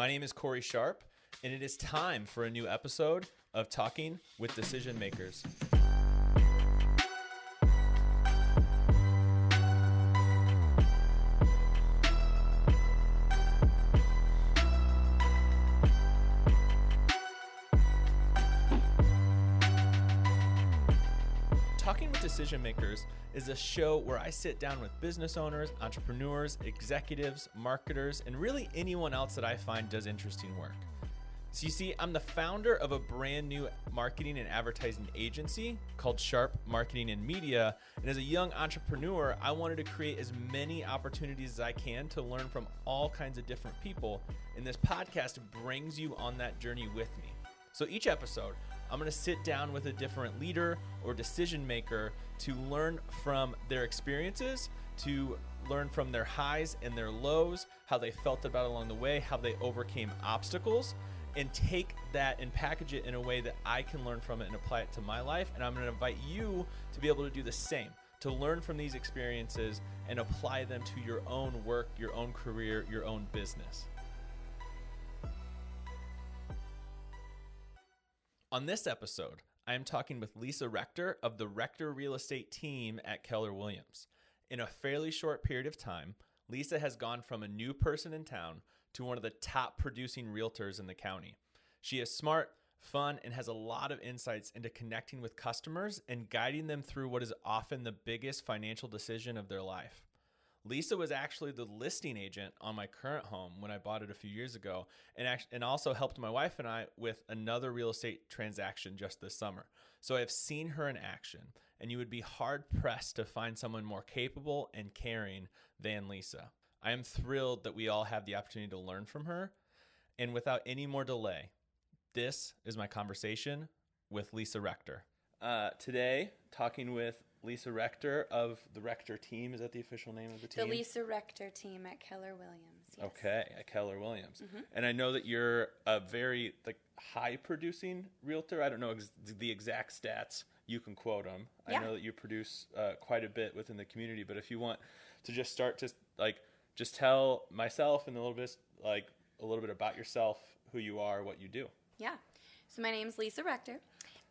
My name is Corey Sharp, and it is time for a new episode of Talking with Decision Makers. Decision Makers is a show where I sit down with business owners, entrepreneurs, executives, marketers, and really anyone else that I find does interesting work. So, you see, I'm the founder of a brand new marketing and advertising agency called Sharp Marketing and Media. And as a young entrepreneur, I wanted to create as many opportunities as I can to learn from all kinds of different people. And this podcast brings you on that journey with me. So, each episode, I'm going to sit down with a different leader or decision maker to learn from their experiences, to learn from their highs and their lows, how they felt about along the way, how they overcame obstacles, and take that and package it in a way that I can learn from it and apply it to my life. And I'm going to invite you to be able to do the same, to learn from these experiences and apply them to your own work, your own career, your own business. On this episode, I am talking with Lisa Rector of the Rector Real Estate team at Keller Williams. In a fairly short period of time, Lisa has gone from a new person in town to one of the top producing realtors in the county. She is smart, fun, and has a lot of insights into connecting with customers and guiding them through what is often the biggest financial decision of their life. Lisa was actually the listing agent on my current home when I bought it a few years ago, and act- and also helped my wife and I with another real estate transaction just this summer. So I've seen her in action, and you would be hard pressed to find someone more capable and caring than Lisa. I am thrilled that we all have the opportunity to learn from her, and without any more delay, this is my conversation with Lisa Rector. Uh, today, talking with Lisa Rector of the Rector team. Is that the official name of the team? The? Lisa Rector team at Keller Williams. Yes. Okay, at Keller Williams. Mm-hmm. And I know that you're a very like high producing realtor. I don't know ex- the exact stats. You can quote them. I know that you produce uh, quite a bit within the community. But if you want to just start to like just tell myself and a little bit like a little bit about yourself, who you are, what you do. Yeah. So my name's Lisa Rector.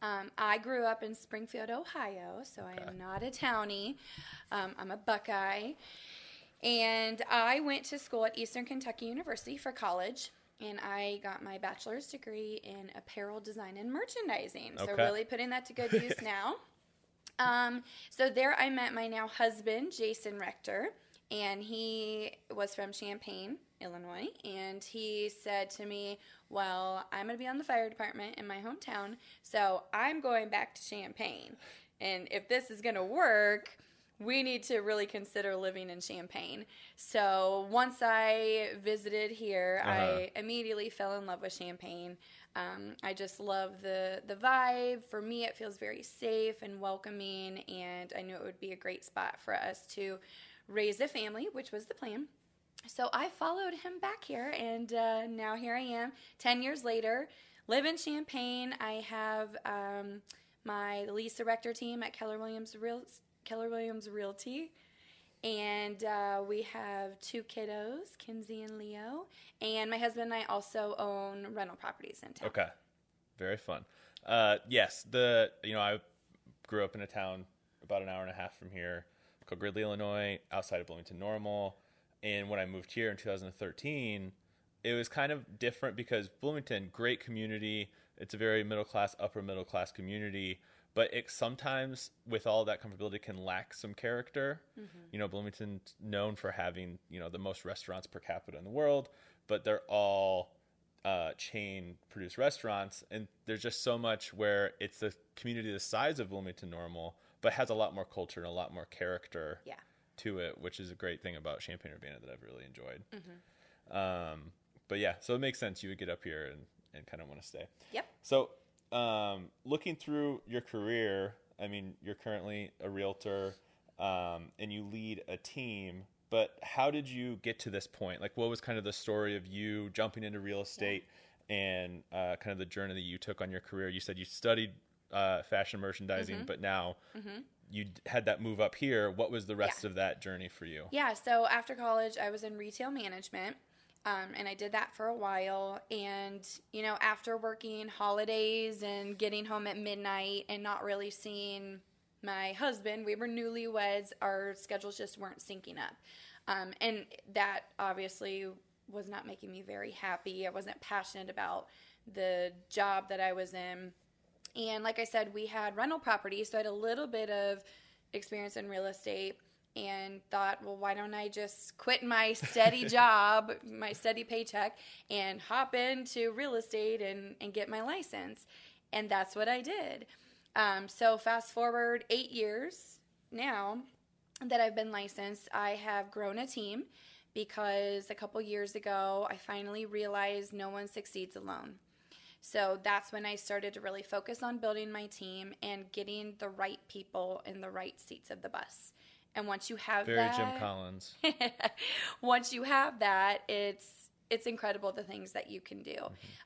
Um, I grew up in Springfield, Ohio, so I am not a townie. Um, I'm a Buckeye. And I went to school at Eastern Kentucky University for college. And I got my bachelor's degree in apparel design and merchandising. So, Okay. really putting that to good use now. Um, so there I met my now husband, Jason Rector, and he was from Champaign, Illinois. And he said to me, Well, I'm going to be on the fire department in my hometown, so I'm going back to Champaign. And if this is going to work, we need to really consider living in Champaign. So once I visited here, Uh-huh. I immediately fell in love with Champaign. Um, I just love the the vibe. For me, it feels very safe and welcoming, and I knew it would be a great spot for us to raise a family, which was the plan. So I followed him back here, and uh, now here I am, ten years later, live in Champaign. I have um, my Lisa Rector team at Keller Williams Real Keller Williams Realty. And uh, we have two kiddos, Kinsey and Leo. And my husband and I also own rental properties in town. Okay, very fun. Uh, yes, the you know I grew up in a town about an hour and a half from here called Gridley, Illinois, outside of Bloomington Normal. And when I moved here in 2013, it was kind of different because Bloomington, great community. It's a very middle class, upper middle class community, but it sometimes, with all that comfortability, can lack some character. You know, Bloomington's known for having you know the most restaurants per capita in the world, but they're all uh, chain produced restaurants, and there's just so much where it's a community the size of Bloomington Normal, but has a lot more culture and a lot more character Yeah. To it, which is a great thing about Champaign Urbana that I've really enjoyed. Mm-hmm. Um, but yeah, so it makes sense you would get up here and, and kind of want to stay. Yep. So, um, looking through your career, I mean, you're currently a realtor um, and you lead a team. But how did you get to this point? Like, what was kind of the story of you jumping into real estate and uh, kind of the journey that you took on your career? You said you studied uh, fashion merchandising, but now you had that move up here. What was the rest Yeah. of that journey for you? Yeah, so after college, I was in retail management. Um, and I did that for a while. And, you know, after working holidays and getting home at midnight and not really seeing my husband, we were newlyweds, our schedules just weren't syncing up. Um, and that obviously was not making me very happy. I wasn't passionate about the job that I was in. And like I said, we had rental properties, so I had a little bit of experience in real estate and thought, well, why don't I just quit my steady job, my steady paycheck, and hop into real estate and, and get my license? And that's what I did. Um, so, fast forward eight years now that I've been licensed, I have grown a team because a couple years ago, I finally realized no one succeeds alone. So that's when I started to really focus on building my team and getting the right people in the right seats of the bus. And once you have Very that, Jim Collins. once you have that, it's it's incredible the things that you can do.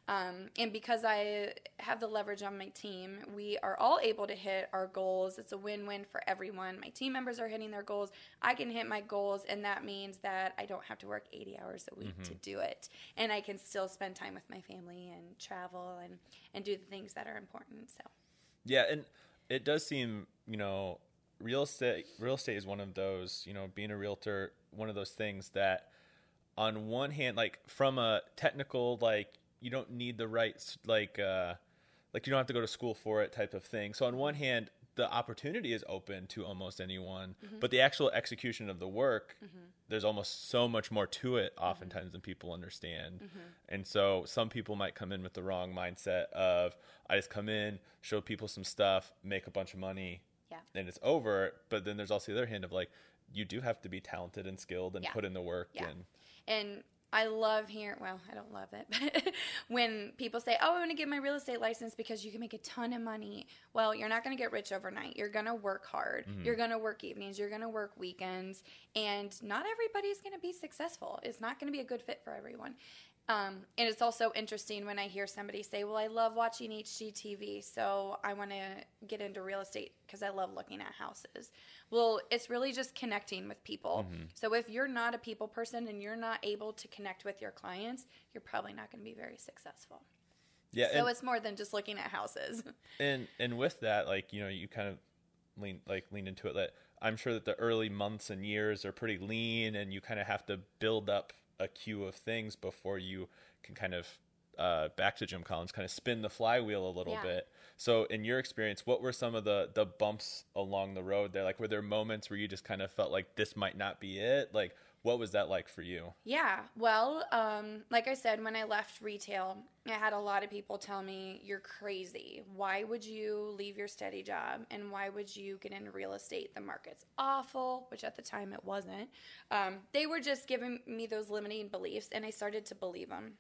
Um, and because I have the leverage on my team, we are all able to hit our goals. It's a win win for everyone. My team members are hitting their goals. I can hit my goals, and that means that I don't have to work 80 hours a week to do it. And I can still spend time with my family and travel and, and do the things that are important. So, Yeah, and it does seem, you know, real estate real estate is one of those, you know, being a realtor, one of those things that on one hand like from a technical like you don't need the right like uh like you don't have to go to school for it type of thing. So on one hand, the opportunity is open to almost anyone, mm-hmm. but the actual execution of the work, mm-hmm. there's almost so much more to it mm-hmm. oftentimes than people understand. And so some people might come in with the wrong mindset of I just come in, show people some stuff, make a bunch of money, yeah. and it's over. But then there's also the other hand of like you do have to be talented and skilled and Yeah. put in the work Yeah. and And I love hearing, well, I don't love it, but when people say, oh, I want to get my real estate license because you can make a ton of money. Well, you're not going to get rich overnight. You're going to work hard. Mm-hmm. You're going to work evenings. You're going to work weekends. And not everybody's going to be successful. It's not going to be a good fit for everyone. Um, and it's also interesting when I hear somebody say, Well, I love watching HGTV, so I want to get into real estate because I love looking at houses. Well, it's really just connecting with people. So if you're not a people person and you're not able to connect with your clients, you're probably not going to be very successful. yeah, So and, it's more than just looking at houses. and and with that, like you know, you kind of lean like lean into it. That I'm sure that the early months and years are pretty lean, and you kind of have to build up a queue of things before you can kind of uh, back to Jim Collins, kind of spin the flywheel a little Yeah. bit. So, in your experience, what were some of the the bumps along the road there? Like, were there moments where you just kind of felt like this might not be it? Like, what was that like for you? Yeah, well, um, like I said, when I left retail, I had a lot of people tell me, You're crazy. Why would you leave your steady job? And why would you get into real estate? The market's awful, which at the time it wasn't. Um, they were just giving me those limiting beliefs, and I started to believe them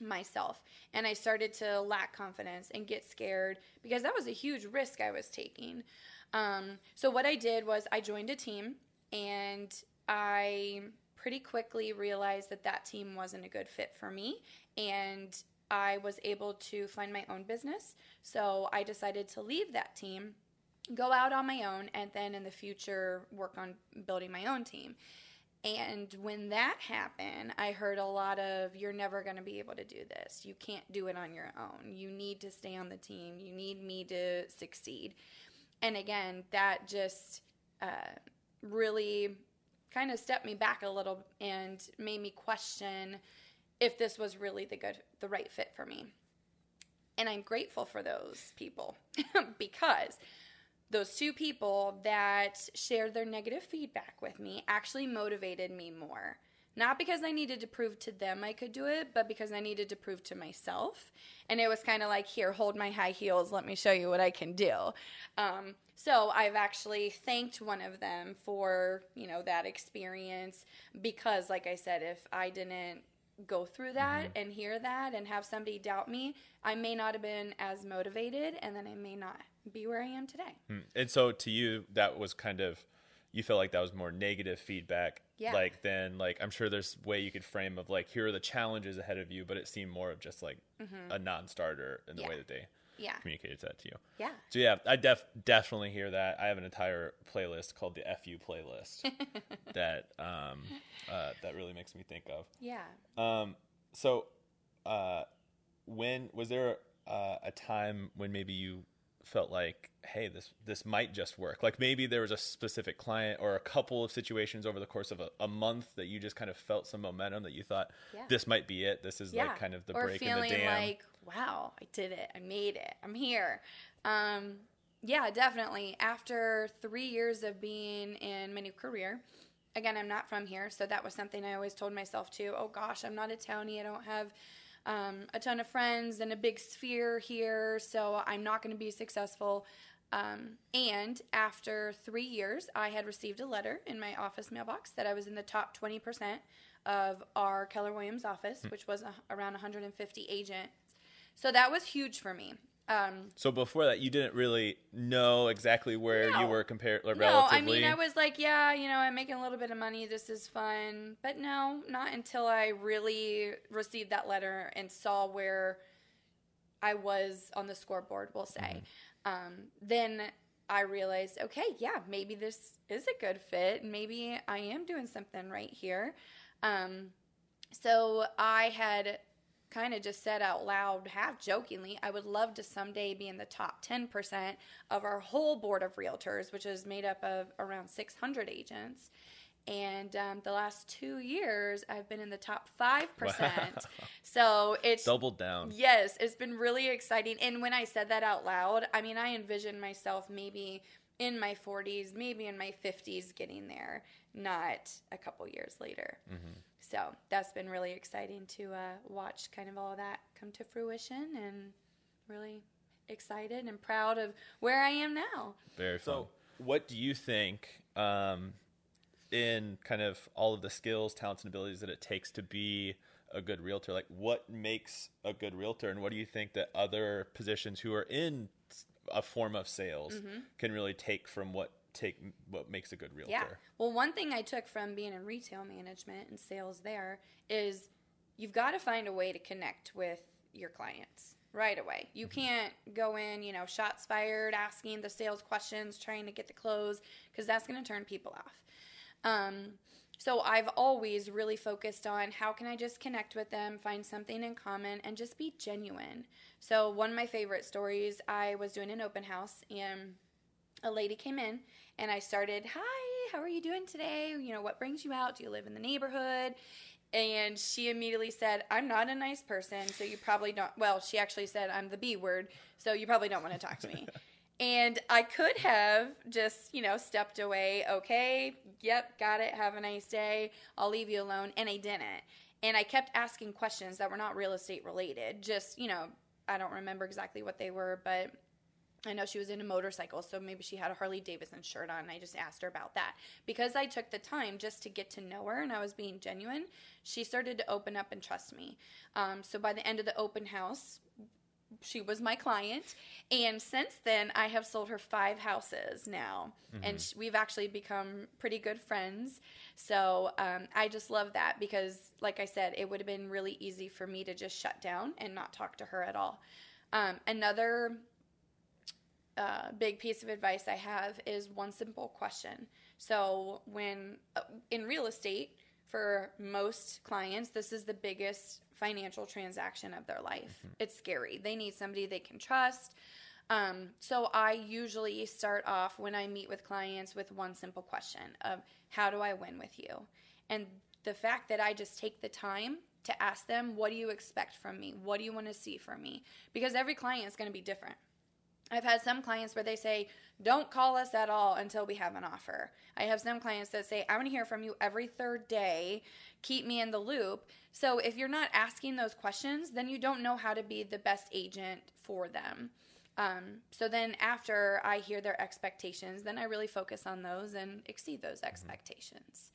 myself. And I started to lack confidence and get scared because that was a huge risk I was taking. Um, so, what I did was I joined a team and I pretty quickly realized that that team wasn't a good fit for me. And I was able to find my own business. So, I decided to leave that team, go out on my own, and then in the future work on building my own team. And when that happened, I heard a lot of, you're never going to be able to do this. You can't do it on your own. You need to stay on the team. You need me to succeed. And again, that just uh, really kind of stepped me back a little and made me question if this was really the good, the right fit for me. And I'm grateful for those people because those two people that shared their negative feedback with me actually motivated me more. Not because I needed to prove to them I could do it, but because I needed to prove to myself. And it was kind of like, here, hold my high heels, let me show you what I can do. Um, so I've actually thanked one of them for, you know, that experience because, like I said, if I didn't go through that and hear that and have somebody doubt me, I may not have been as motivated and then I may not be where I am today. Hmm. And so to you, that was kind of you felt like that was more negative feedback. Yeah. Like then like I'm sure there's way you could frame of like here are the challenges ahead of you, but it seemed more of just like a non starter in the Mm-hmm. Yeah. way that they Yeah. communicated that to you. Yeah. So yeah, I def definitely hear that. I have an entire playlist called the FU playlist that um, uh, that really makes me think of. Yeah. Um, so, uh, when was there uh, a time when maybe you felt like, hey, this this might just work? Like maybe there was a specific client or a couple of situations over the course of a, a month that you just kind of felt some momentum that you thought, Yeah. this might be it. This is yeah. like kind of the or break in the dam. like, wow, I did it. I made it. I'm here. Um, yeah, definitely. After three years of being in my new career, again, I'm not from here, so that was something I always told myself too. Oh gosh, I'm not a townie. I don't have um, a ton of friends and a big sphere here, so I'm not going to be successful. Um, and after three years, I had received a letter in my office mailbox that I was in the top 20% of our Keller Williams office, which was a, around 150 agents. So that was huge for me. Um, so before that, you didn't really know exactly where you were compared like, no, relatively. I mean, I was like, yeah, you know, I'm making a little bit of money. This is fun. But no, not until I really received that letter and saw where I was on the scoreboard, we'll say. Um, then I realized, okay, yeah, maybe this is a good fit. And maybe I am doing something right here. Um, so I had kind of just said out loud, half jokingly, I would love to someday be in the top 10% of our whole board of realtors, which is made up of around 600 agents. And um, the last two years, I've been in the top 5%. So it's doubled down. Yes, it's been really exciting. And when I said that out loud, I mean, I envisioned myself maybe in my 40s, maybe in my 50s getting there, not a couple years later. So that's been really exciting to uh, watch kind of all that come to fruition and really excited and proud of where I am now. Very fun. So, what do you think um, in kind of all of the skills, talents, and abilities that it takes to be a good realtor? Like, what makes a good realtor, and what do you think that other positions who are in a form of sales Mm-hmm. can really take from what take what makes a good realtor? Yeah. Well, one thing I took from being in retail management and sales there is you've got to find a way to connect with your clients right away. You can't go in, you know, shots fired, asking the sales questions, trying to get the close, because that's going to turn people off. Um, so I've always really focused on how can I just connect with them, find something in common, and just be genuine. So one of my favorite stories, I was doing an open house and a lady came in and I started, Hi, how are you doing today? You know, what brings you out? Do you live in the neighborhood? And she immediately said, I'm not a nice person, so you probably don't. Well, she actually said, I'm the B word, so you probably don't want to talk to me. and I could have just, you know, stepped away. Okay, yep, got it. Have a nice day. I'll leave you alone. And I didn't. And I kept asking questions that were not real estate related. Just, you know, I don't remember exactly what they were, but I know she was into motorcycles, so maybe she had a Harley Davidson shirt on. And I just asked her about that. Because I took the time just to get to know her and I was being genuine, she started to open up and trust me. Um, so by the end of the open house, she was my client. And since then, I have sold her five houses now. And sh- we've actually become pretty good friends. So um, I just love that because, like I said, it would have been really easy for me to just shut down and not talk to her at all. Um, another uh, big piece of advice I have is one simple question. So, when uh, in real estate, for most clients, this is the biggest financial transaction of their life. It's scary. They need somebody they can trust. Um, so, I usually start off when I meet with clients with one simple question of how do I win with you? And the fact that I just take the time to ask them, what do you expect from me? What do you want to see from me? Because every client is going to be different. I've had some clients where they say, don't call us at all until we have an offer. I have some clients that say, I want to hear from you every third day. Keep me in the loop. So if you're not asking those questions, then you don't know how to be the best agent for them. Um, so then after I hear their expectations, then I really focus on those and exceed those expectations.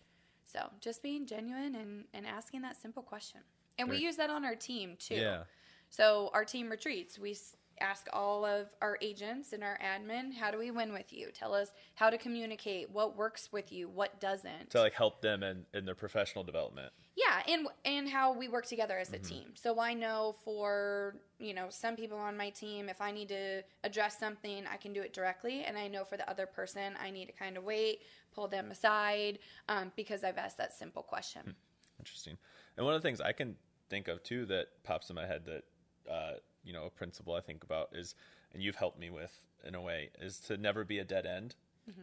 So just being genuine and, and asking that simple question. And we use that on our team too. Yeah. So our team retreats, we ask all of our agents and our admin, how do we win with you? Tell us how to communicate, what works with you, what doesn't. To like help them in, in their professional development. Yeah, and and how we work together as a Mm-hmm. team. So I know for you know some people on my team, if I need to address something, I can do it directly, and I know for the other person, I need to kind of wait, pull them aside, um, because I've asked that simple question. Interesting. And one of the things I can think of too that pops in my head that uh, you know a principle I think about is, and you've helped me with in a way, is to never be a dead end.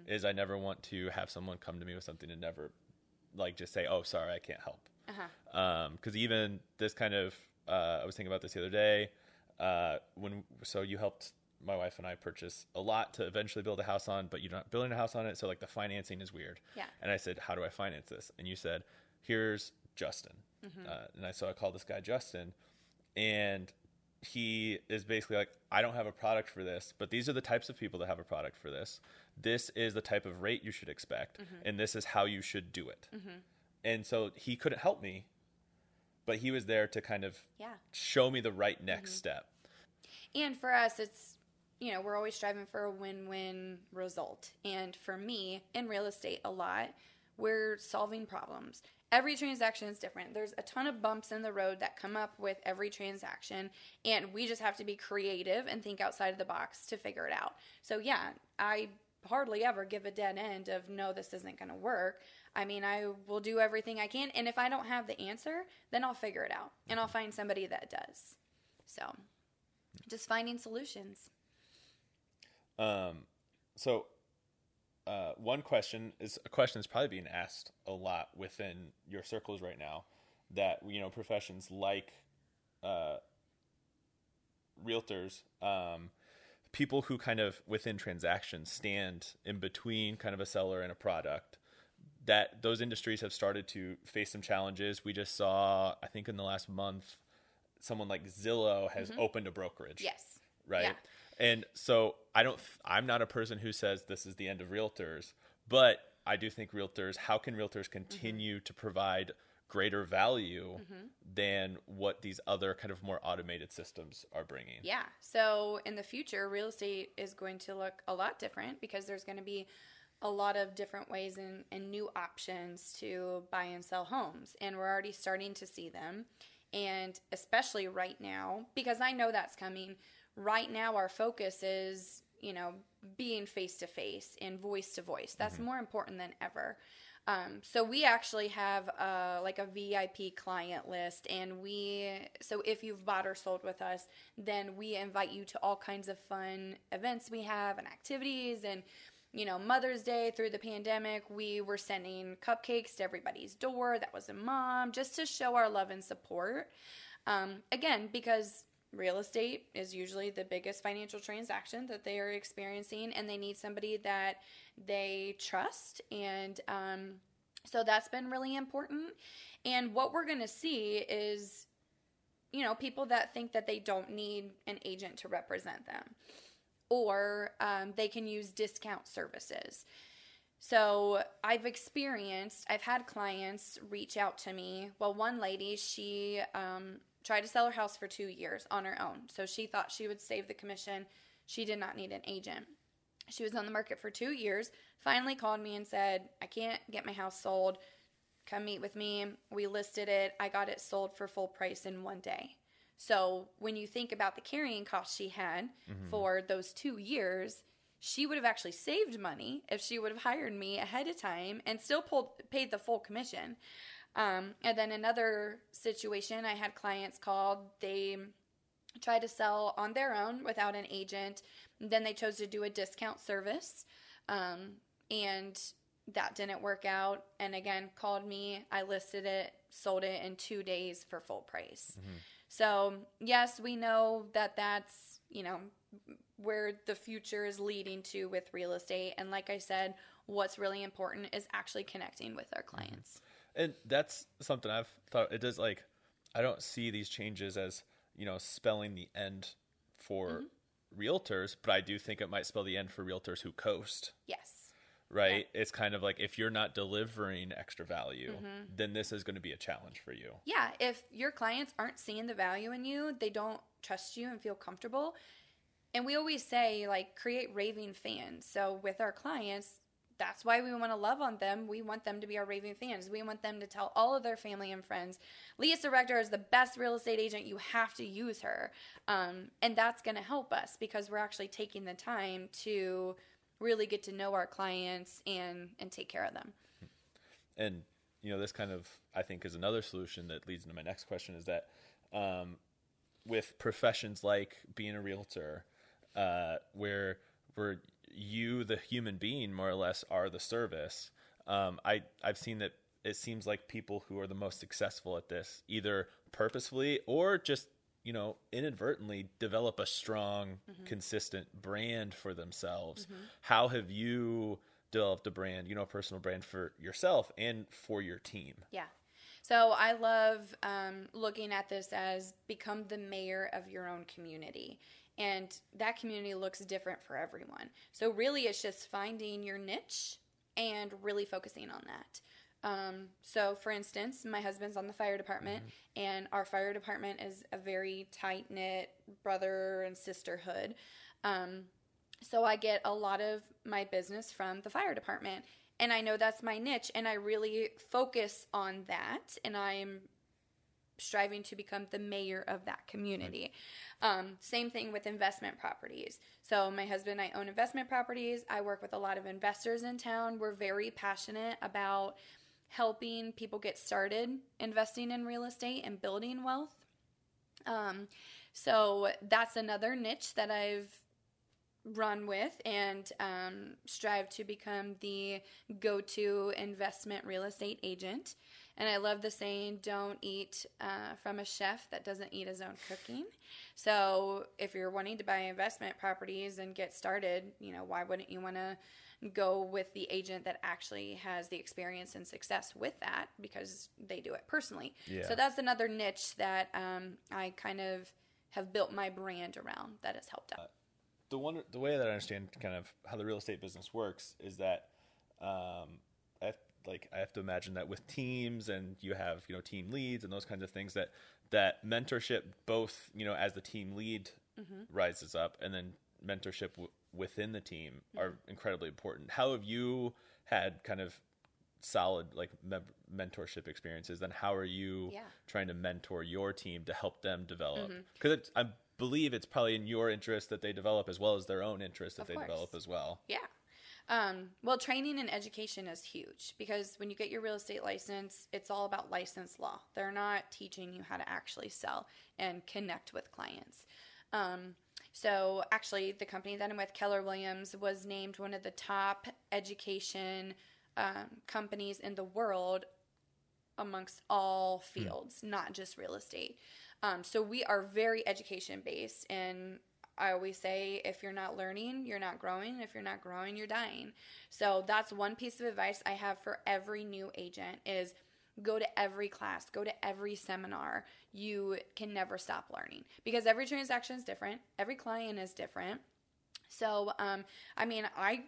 Is I never want to have someone come to me with something and never like just say, "Oh, sorry, I can't help." Uh-huh. Because even this kind of, uh, I was thinking about this the other day. Uh, when so you helped my wife and I purchase a lot to eventually build a house on, but you're not building a house on it, so like the financing is weird. Yeah. And I said, "How do I finance this?" And you said, "Here's Justin." Uh, and I so I called this guy Justin, and he is basically like, "I don't have a product for this, but these are the types of people that have a product for this. This is the type of rate you should expect, mm-hmm. and this is how you should do it." Mm-hmm. And so he couldn't help me, but he was there to kind of Yeah. show me the right next mm-hmm. step. And for us, it's, you know, we're always striving for a win win result. And for me, in real estate, a lot, we're solving problems. Every transaction is different. There's a ton of bumps in the road that come up with every transaction, and we just have to be creative and think outside of the box to figure it out. So, yeah, I hardly ever give a dead end of no, this isn't going to work. I mean, I will do everything I can, and if I don't have the answer, then I'll figure it out and I'll find somebody that does. So, just finding solutions. Um, so uh, one question is a question that's probably being asked a lot within your circles right now. That you know, professions like uh, realtors, um, people who kind of within transactions stand in between kind of a seller and a product. That those industries have started to face some challenges. We just saw, I think, in the last month, someone like Zillow has opened a brokerage Yes. right? Yeah. And so I don't. I'm not a person who says this is the end of realtors, but I do think realtors. How can realtors mm-hmm. continue to provide greater value mm-hmm. than what these other kind of more automated systems are bringing? Yeah. So in the future, real estate is going to look a lot different because there's going to be a lot of different ways and, and new options to buy and sell homes. And we're already starting to see them. And especially right now, because I know that's coming, right now our focus is, you know, being face to face and voice to voice. That's more important than ever. Um, so we actually have uh, like a VIP client list, and we so if you've bought or sold with us, then we invite you to all kinds of fun events we have and activities, and you know Mother's Day through the pandemic, we were sending cupcakes to everybody's door. That was a mom, just to show our love and support. Um, again, because real estate is usually the biggest financial transaction that they are experiencing, and they need somebody that they trust. And um, so that's been really important. And what we're going to see is, you know, people that think that they don't need an agent to represent them, or um, they can use discount services. So I've experienced, I've had clients reach out to me. Well, one lady, she um, tried to sell her house for two years on her own. So she thought she would save the commission. She did not need an agent. She was on the market for two years, finally called me and said, I can't get my house sold. Come meet with me. We listed it. I got it sold for full price in one day. So when you think about the carrying costs she had mm-hmm. for those two years, she would have actually saved money if she would have hired me ahead of time and still pulled paid the full commission. Um, and then another situation, I had clients called. They tried to sell on their own without an agent. Then they chose to do a discount service, um, and that didn't work out. And again, called me. I listed it, sold it in two days for full price. So yes, we know that that's you know where the future is leading to with real estate. And like I said, what's really important is actually connecting with our clients. And that's something I've thought. It does like I don't see these changes as you know spelling the end for mm-hmm. realtors, but I do think it might spell the end for realtors who coast. Yes. Right? It's kind of like if you're not delivering extra value, mm-hmm. then this is going to be a challenge for you. Yeah, if your clients aren't seeing the value in you, they don't trust you and feel comfortable. And we always say, like, create raving fans. So with our clients, that's why we want to love on them. We want them to be our raving fans. We want them to tell all of their family and friends, Lisa Rector is the best real estate agent. You have to use her. Um, and that's going to help us because we're actually taking the time to really get to know our clients and, and take care of them. And, you know, this kind of, I think, is another solution that leads into my next question is that um, with professions like being a realtor, uh, where we're you, the human being, more or less, are the service. Um, I I've seen that it seems like people who are the most successful at this either purposefully or just you know inadvertently develop a strong, mm-hmm. consistent brand for themselves. Mm-hmm. How have you developed a brand, you know, a personal brand for yourself and for your team? Yeah. So I love um, looking at this as become the mayor of your own community and that community looks different for everyone. So really, it's just finding your niche and really focusing on that. Um, so, for instance, my husband's on the fire department, mm-hmm. and our fire department is a very tight knit brother and sisterhood. Um, so, I get a lot of my business from the fire department, and I know that's my niche, and I really focus on that, and I'm striving to become the mayor of that community. Um, same thing with investment properties. So, my husband and I own investment properties. I work with a lot of investors in town. We're very passionate about helping people get started investing in real estate and building wealth. Um, so, that's another niche that I've run with and um, strive to become the go to investment real estate agent. And I love the saying, don't eat uh, from a chef that doesn't eat his own cooking. So if you're wanting to buy investment properties and get started, you know, why wouldn't you want to go with the agent that actually has the experience and success with that because they do it personally? Yeah. So that's another niche that um, I kind of have built my brand around that has helped out. Uh, the one, the way that I understand kind of how the real estate business works is that um, like I have to imagine that with teams and you have you know team leads and those kinds of things that that mentorship both you know as the team lead mm-hmm. rises up and then mentorship w- within the team mm-hmm. are incredibly important. How have you had kind of solid like me- mentorship experiences? Then how are you yeah. trying to mentor your team to help them develop? Because mm-hmm. I believe it's probably in your interest that they develop as well as their own interest that of they course. develop as well. Yeah. Um, well, training and education is huge because when you get your real estate license, it's all about license law. They're not teaching you how to actually sell and connect with clients. Um, so, actually, the company that I'm with, Keller Williams, was named one of the top education um, companies in the world amongst all hmm. fields, mm. not just real estate. Um, so, we are very education based, and I always say if you're not learning, you're not growing. If you're not growing, you're dying. So that's one piece of advice I have for every new agent is go to every class, go to every seminar. You can never stop learning because every transaction is different, every client is different. So, um, I mean, I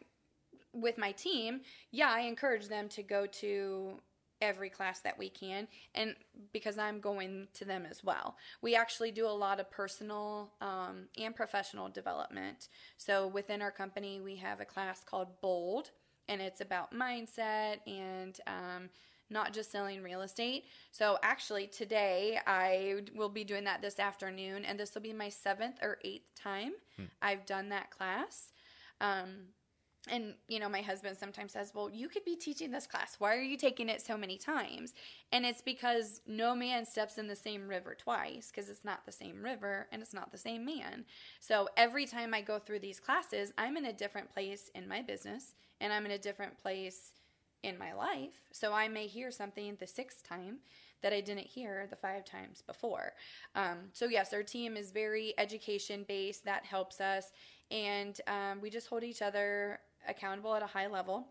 with my team, yeah, I encourage them to go to every class that we can and because i'm going to them as well we actually do a lot of personal um, and professional development so within our company we have a class called bold and it's about mindset and um, not just selling real estate. So, actually, today I will be doing that this afternoon, and this will be my seventh or eighth time hmm. I've done that class. Um, and you know my husband sometimes says well you could be teaching this class why are you taking it so many times and it's because no man steps in the same river twice because it's not the same river and it's not the same man so every time i go through these classes i'm in a different place in my business and i'm in a different place in my life so i may hear something the sixth time that I didn't hear the five times before. Um, so, yes, our team is very education based. That helps us. And um, we just hold each other accountable at a high level.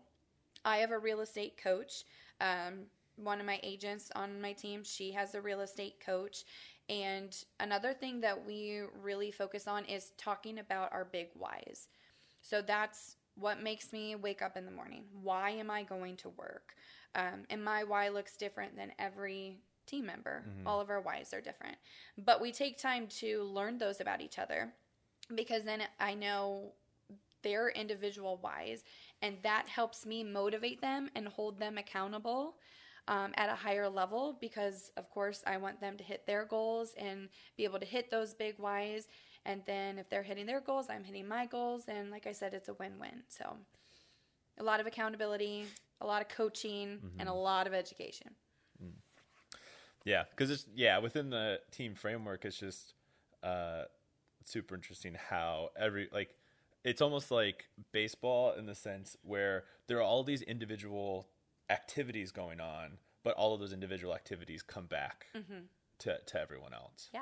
I have a real estate coach. Um, one of my agents on my team, she has a real estate coach. And another thing that we really focus on is talking about our big whys. So that's what makes me wake up in the morning. Why am I going to work? Um, and my why looks different than every team member. Mm-hmm. All of our whys are different. But we take time to learn those about each other because then I know their individual whys and that helps me motivate them and hold them accountable um, at a higher level because, of course, I want them to hit their goals and be able to hit those big whys. And then if they're hitting their goals, I'm hitting my goals. And like I said, it's a win win. So a lot of accountability, a lot of coaching, mm-hmm. and a lot of education. Mm. Yeah, because it's, yeah, within the team framework, it's just uh, super interesting how every, like, it's almost like baseball in the sense where there are all these individual activities going on, but all of those individual activities come back mm-hmm. to, to everyone else. Yeah.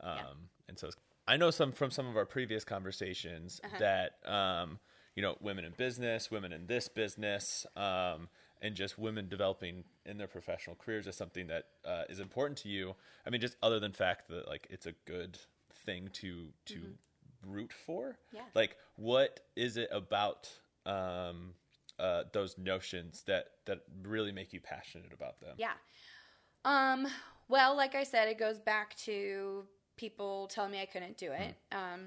Um, yeah. And so I know some from some of our previous conversations uh-huh. that, um, you know, women in business, women in this business, um, and just women developing in their professional careers is something that uh, is important to you. I mean, just other than fact that like it's a good thing to to mm-hmm. Root for. Yeah. Like, what is it about um, uh, those notions that that really make you passionate about them? Yeah. Um, well, like I said, it goes back to people telling me I couldn't do it, mm. um,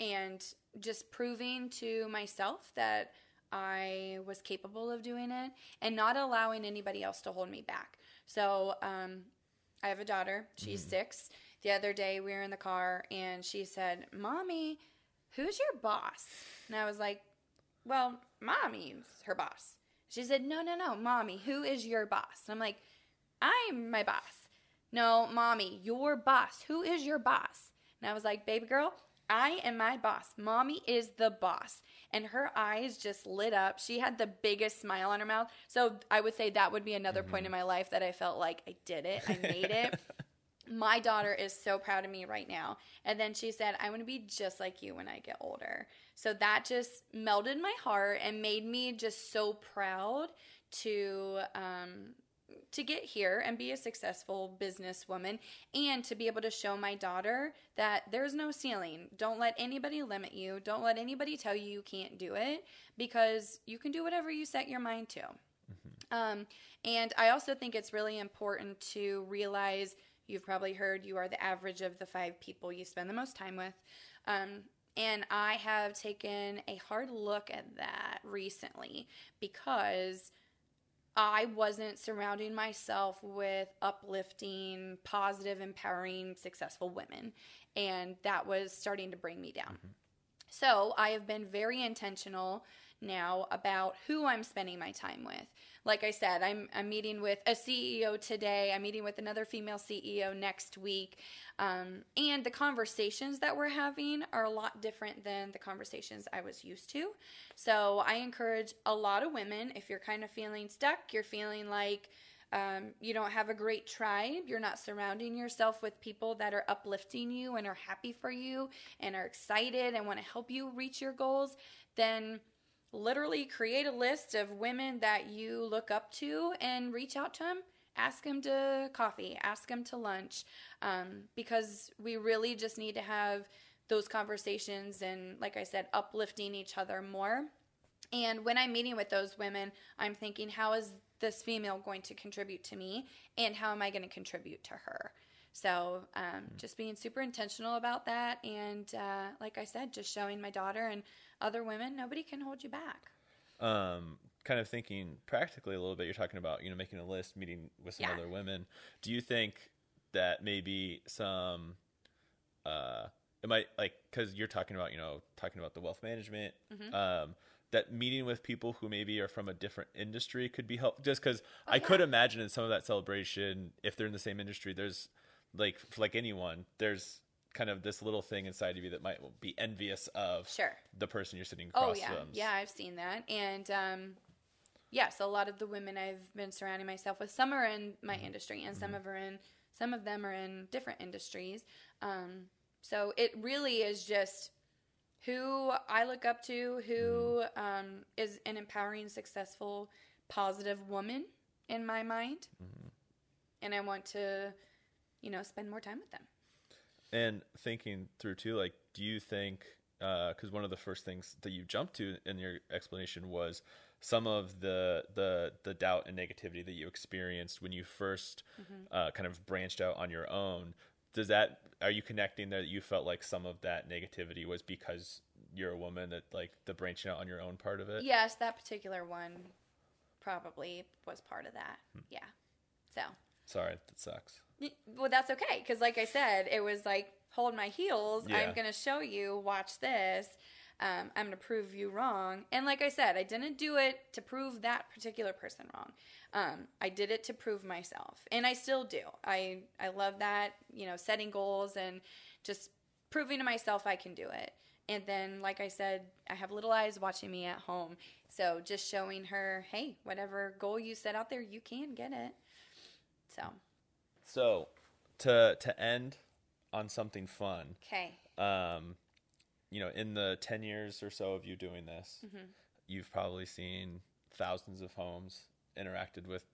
and just proving to myself that I was capable of doing it, and not allowing anybody else to hold me back. So, um, I have a daughter. She's mm. six. The other day, we were in the car, and she said, "Mommy." Who's your boss? And I was like, well, mommy's her boss. She said, no, no, no, mommy, who is your boss? And I'm like, I'm my boss. No, mommy, your boss. Who is your boss? And I was like, baby girl, I am my boss. Mommy is the boss. And her eyes just lit up. She had the biggest smile on her mouth. So I would say that would be another mm-hmm. point in my life that I felt like I did it. I made it. my daughter is so proud of me right now. And then she said, I want to be just like you when I get older. So that just melted my heart and made me just so proud to um, to get here and be a successful businesswoman and to be able to show my daughter that there's no ceiling. Don't let anybody limit you. Don't let anybody tell you you can't do it because you can do whatever you set your mind to. Mm-hmm. Um, and I also think it's really important to realize You've probably heard you are the average of the five people you spend the most time with. Um, and I have taken a hard look at that recently because I wasn't surrounding myself with uplifting, positive, empowering, successful women. And that was starting to bring me down. Mm-hmm. So I have been very intentional now about who I'm spending my time with. Like I said, I'm, I'm meeting with a CEO today. I'm meeting with another female CEO next week. Um, and the conversations that we're having are a lot different than the conversations I was used to. So I encourage a lot of women, if you're kind of feeling stuck, you're feeling like, um, you don't have a great tribe. You're not surrounding yourself with people that are uplifting you and are happy for you and are excited and want to help you reach your goals. Then literally create a list of women that you look up to and reach out to them ask them to coffee ask them to lunch um, because we really just need to have those conversations and like i said uplifting each other more. And when i'm meeting with those women i'm thinking how is this female going to contribute to me? And how am i going to contribute to her? So um, just being super intentional about that and uh, like i said just showing my daughter and other women, nobody can hold you back. Um, kind of thinking practically a little bit, you're talking about, you know, making a list, meeting with some yeah. other women. Do you think that maybe some, uh, it might like, cause you're talking about, you know, talking about the wealth management, mm-hmm. um, that meeting with people who maybe are from a different industry could be helpful just because oh, I yeah. could imagine in some of that celebration, if they're in the same industry, there's like, like anyone, there's kind of this little thing inside of you that might be envious of sure. the person you're sitting across oh, yeah. from. Yeah, I've seen that. And um, yes, a lot of the women I've been surrounding myself with, some are in my mm-hmm. industry and some mm-hmm. of are in some of them are in different industries. Um, so it really is just who I look up to, who mm-hmm. um, is an empowering, successful, positive woman in my mind. Mm-hmm. And I want to, you know, spend more time with them and thinking through too like do you think because uh, one of the first things that you jumped to in your explanation was some of the the the doubt and negativity that you experienced when you 1st mm-hmm. uh, kind of branched out on your own does that are you connecting that you felt like some of that negativity was because you're a woman that like the branching out on your own part of it. Yes, that particular one probably was part of that. Hmm. Yeah. So, Sorry, that sucks. Well, that's okay because, like I said, it was like hold my heels. Yeah. I'm gonna show you. Watch this. Um, I'm gonna prove you wrong. And like I said, I didn't do it to prove that particular person wrong. Um, I did it to prove myself, and I still do. I I love that. You know, setting goals and just proving to myself I can do it. And then, like I said, I have little eyes watching me at home. So just showing her, hey, whatever goal you set out there, you can get it. So, So, to to end on something fun, okay. um, you know, in the ten years or so of you doing this, Mm-hmm. you've probably seen thousands of homes, interacted with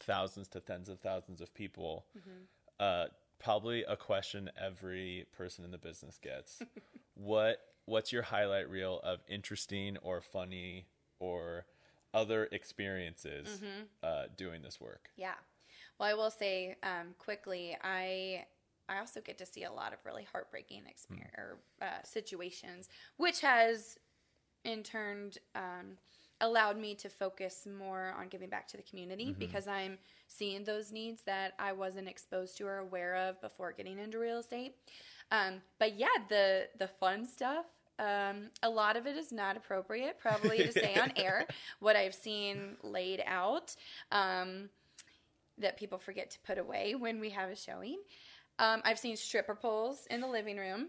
thousands to tens of thousands of people. Mm-hmm. Uh, probably a question every person in the business gets: what What's your highlight reel of interesting or funny or other experiences Mm-hmm. uh, doing this work? Yeah. Well, I will say um, quickly, I I also get to see a lot of really heartbreaking experience or uh, situations, which has in turn um, allowed me to focus more on giving back to the community because I'm seeing those needs that I wasn't exposed to or aware of before getting into real estate. Um, but yeah, the the fun stuff. Um, a lot of it is not appropriate, probably to say on air. What I've seen laid out. Um, that people forget to put away when we have a showing. Um, I've seen stripper poles in the living room.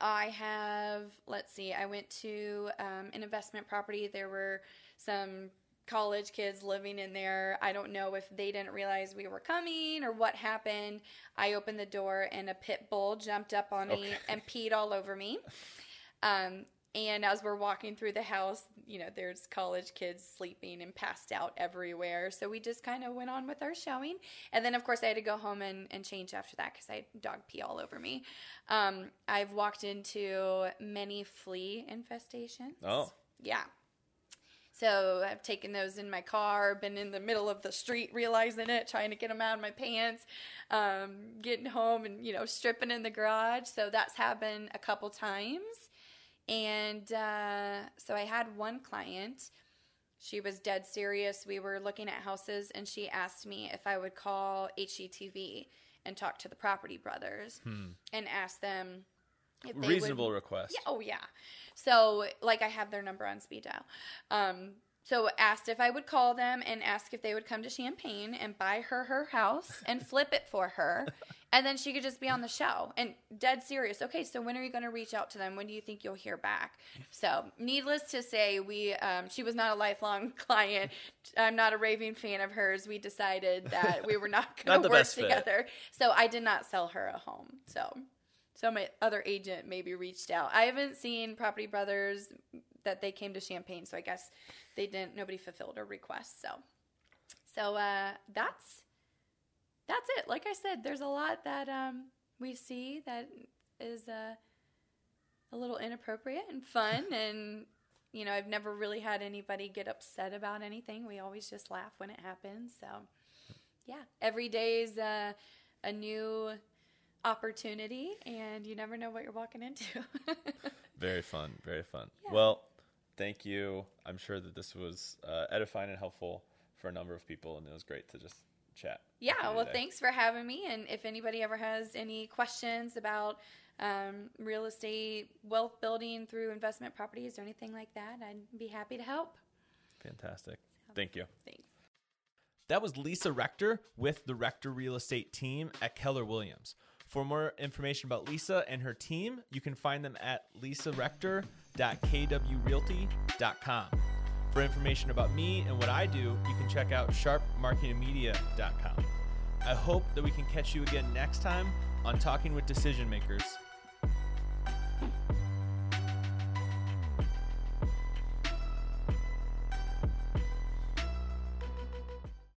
I have, let's see, I went to um, an investment property. There were some college kids living in there. I don't know if they didn't realize we were coming or what happened. I opened the door and a pit bull jumped up on me and peed all over me. Um, and as we're walking through the house, you know, there's college kids sleeping and passed out everywhere. So we just kind of went on with our showing. And then, of course, I had to go home and, and change after that because I had dog pee all over me. Um, I've walked into many flea infestations. Oh. Yeah. So I've taken those in my car, been in the middle of the street realizing it, trying to get them out of my pants, um, getting home and, you know, stripping in the garage. So that's happened a couple times. And uh, so I had one client. She was dead serious. We were looking at houses, and she asked me if I would call HGTV and talk to the property brothers and ask them if they would- Reasonable request. yeah, oh yeah. So like I have their number on speed dial. Um, so asked if I would call them and ask if they would come to Champaign and buy her her house and flip it for her, and then she could just be on the show. And dead serious. Okay, so when are you going to reach out to them? When do you think you'll hear back? So needless to say, we um, she was not a lifelong client. I'm not a raving fan of hers. We decided that we were not going to work best fit. together. So I did not sell her a home. So so my other agent maybe reached out. I haven't seen Property Brothers that they came to Champaign, so I guess they didn't. Nobody fulfilled her request. So, so uh, that's that's it. Like I said, there's a lot that um, we see that is uh, a little inappropriate and fun, and you know, I've never really had anybody get upset about anything. We always just laugh when it happens. So, yeah, every day is uh, a new opportunity and you never know what you're walking into. Very fun. Very fun. Yeah. Well, thank you. I'm sure that this was uh, edifying and helpful for a number of people, and it was great to just chat. yeah, well, today. thanks for having me. And if anybody ever has any questions about um, real estate, wealth building through investment properties or anything like that, I'd be happy to help. Fantastic. Thank you. Thanks. That was Lisa Rector with the Rector Real Estate team at Keller Williams. For more information about Lisa and her team, you can find them at lisarector.kwrealty.com. For information about me and what I do, you can check out sharpmarketingmedia.com. I hope that we can catch you again next time on Talking with Decision Makers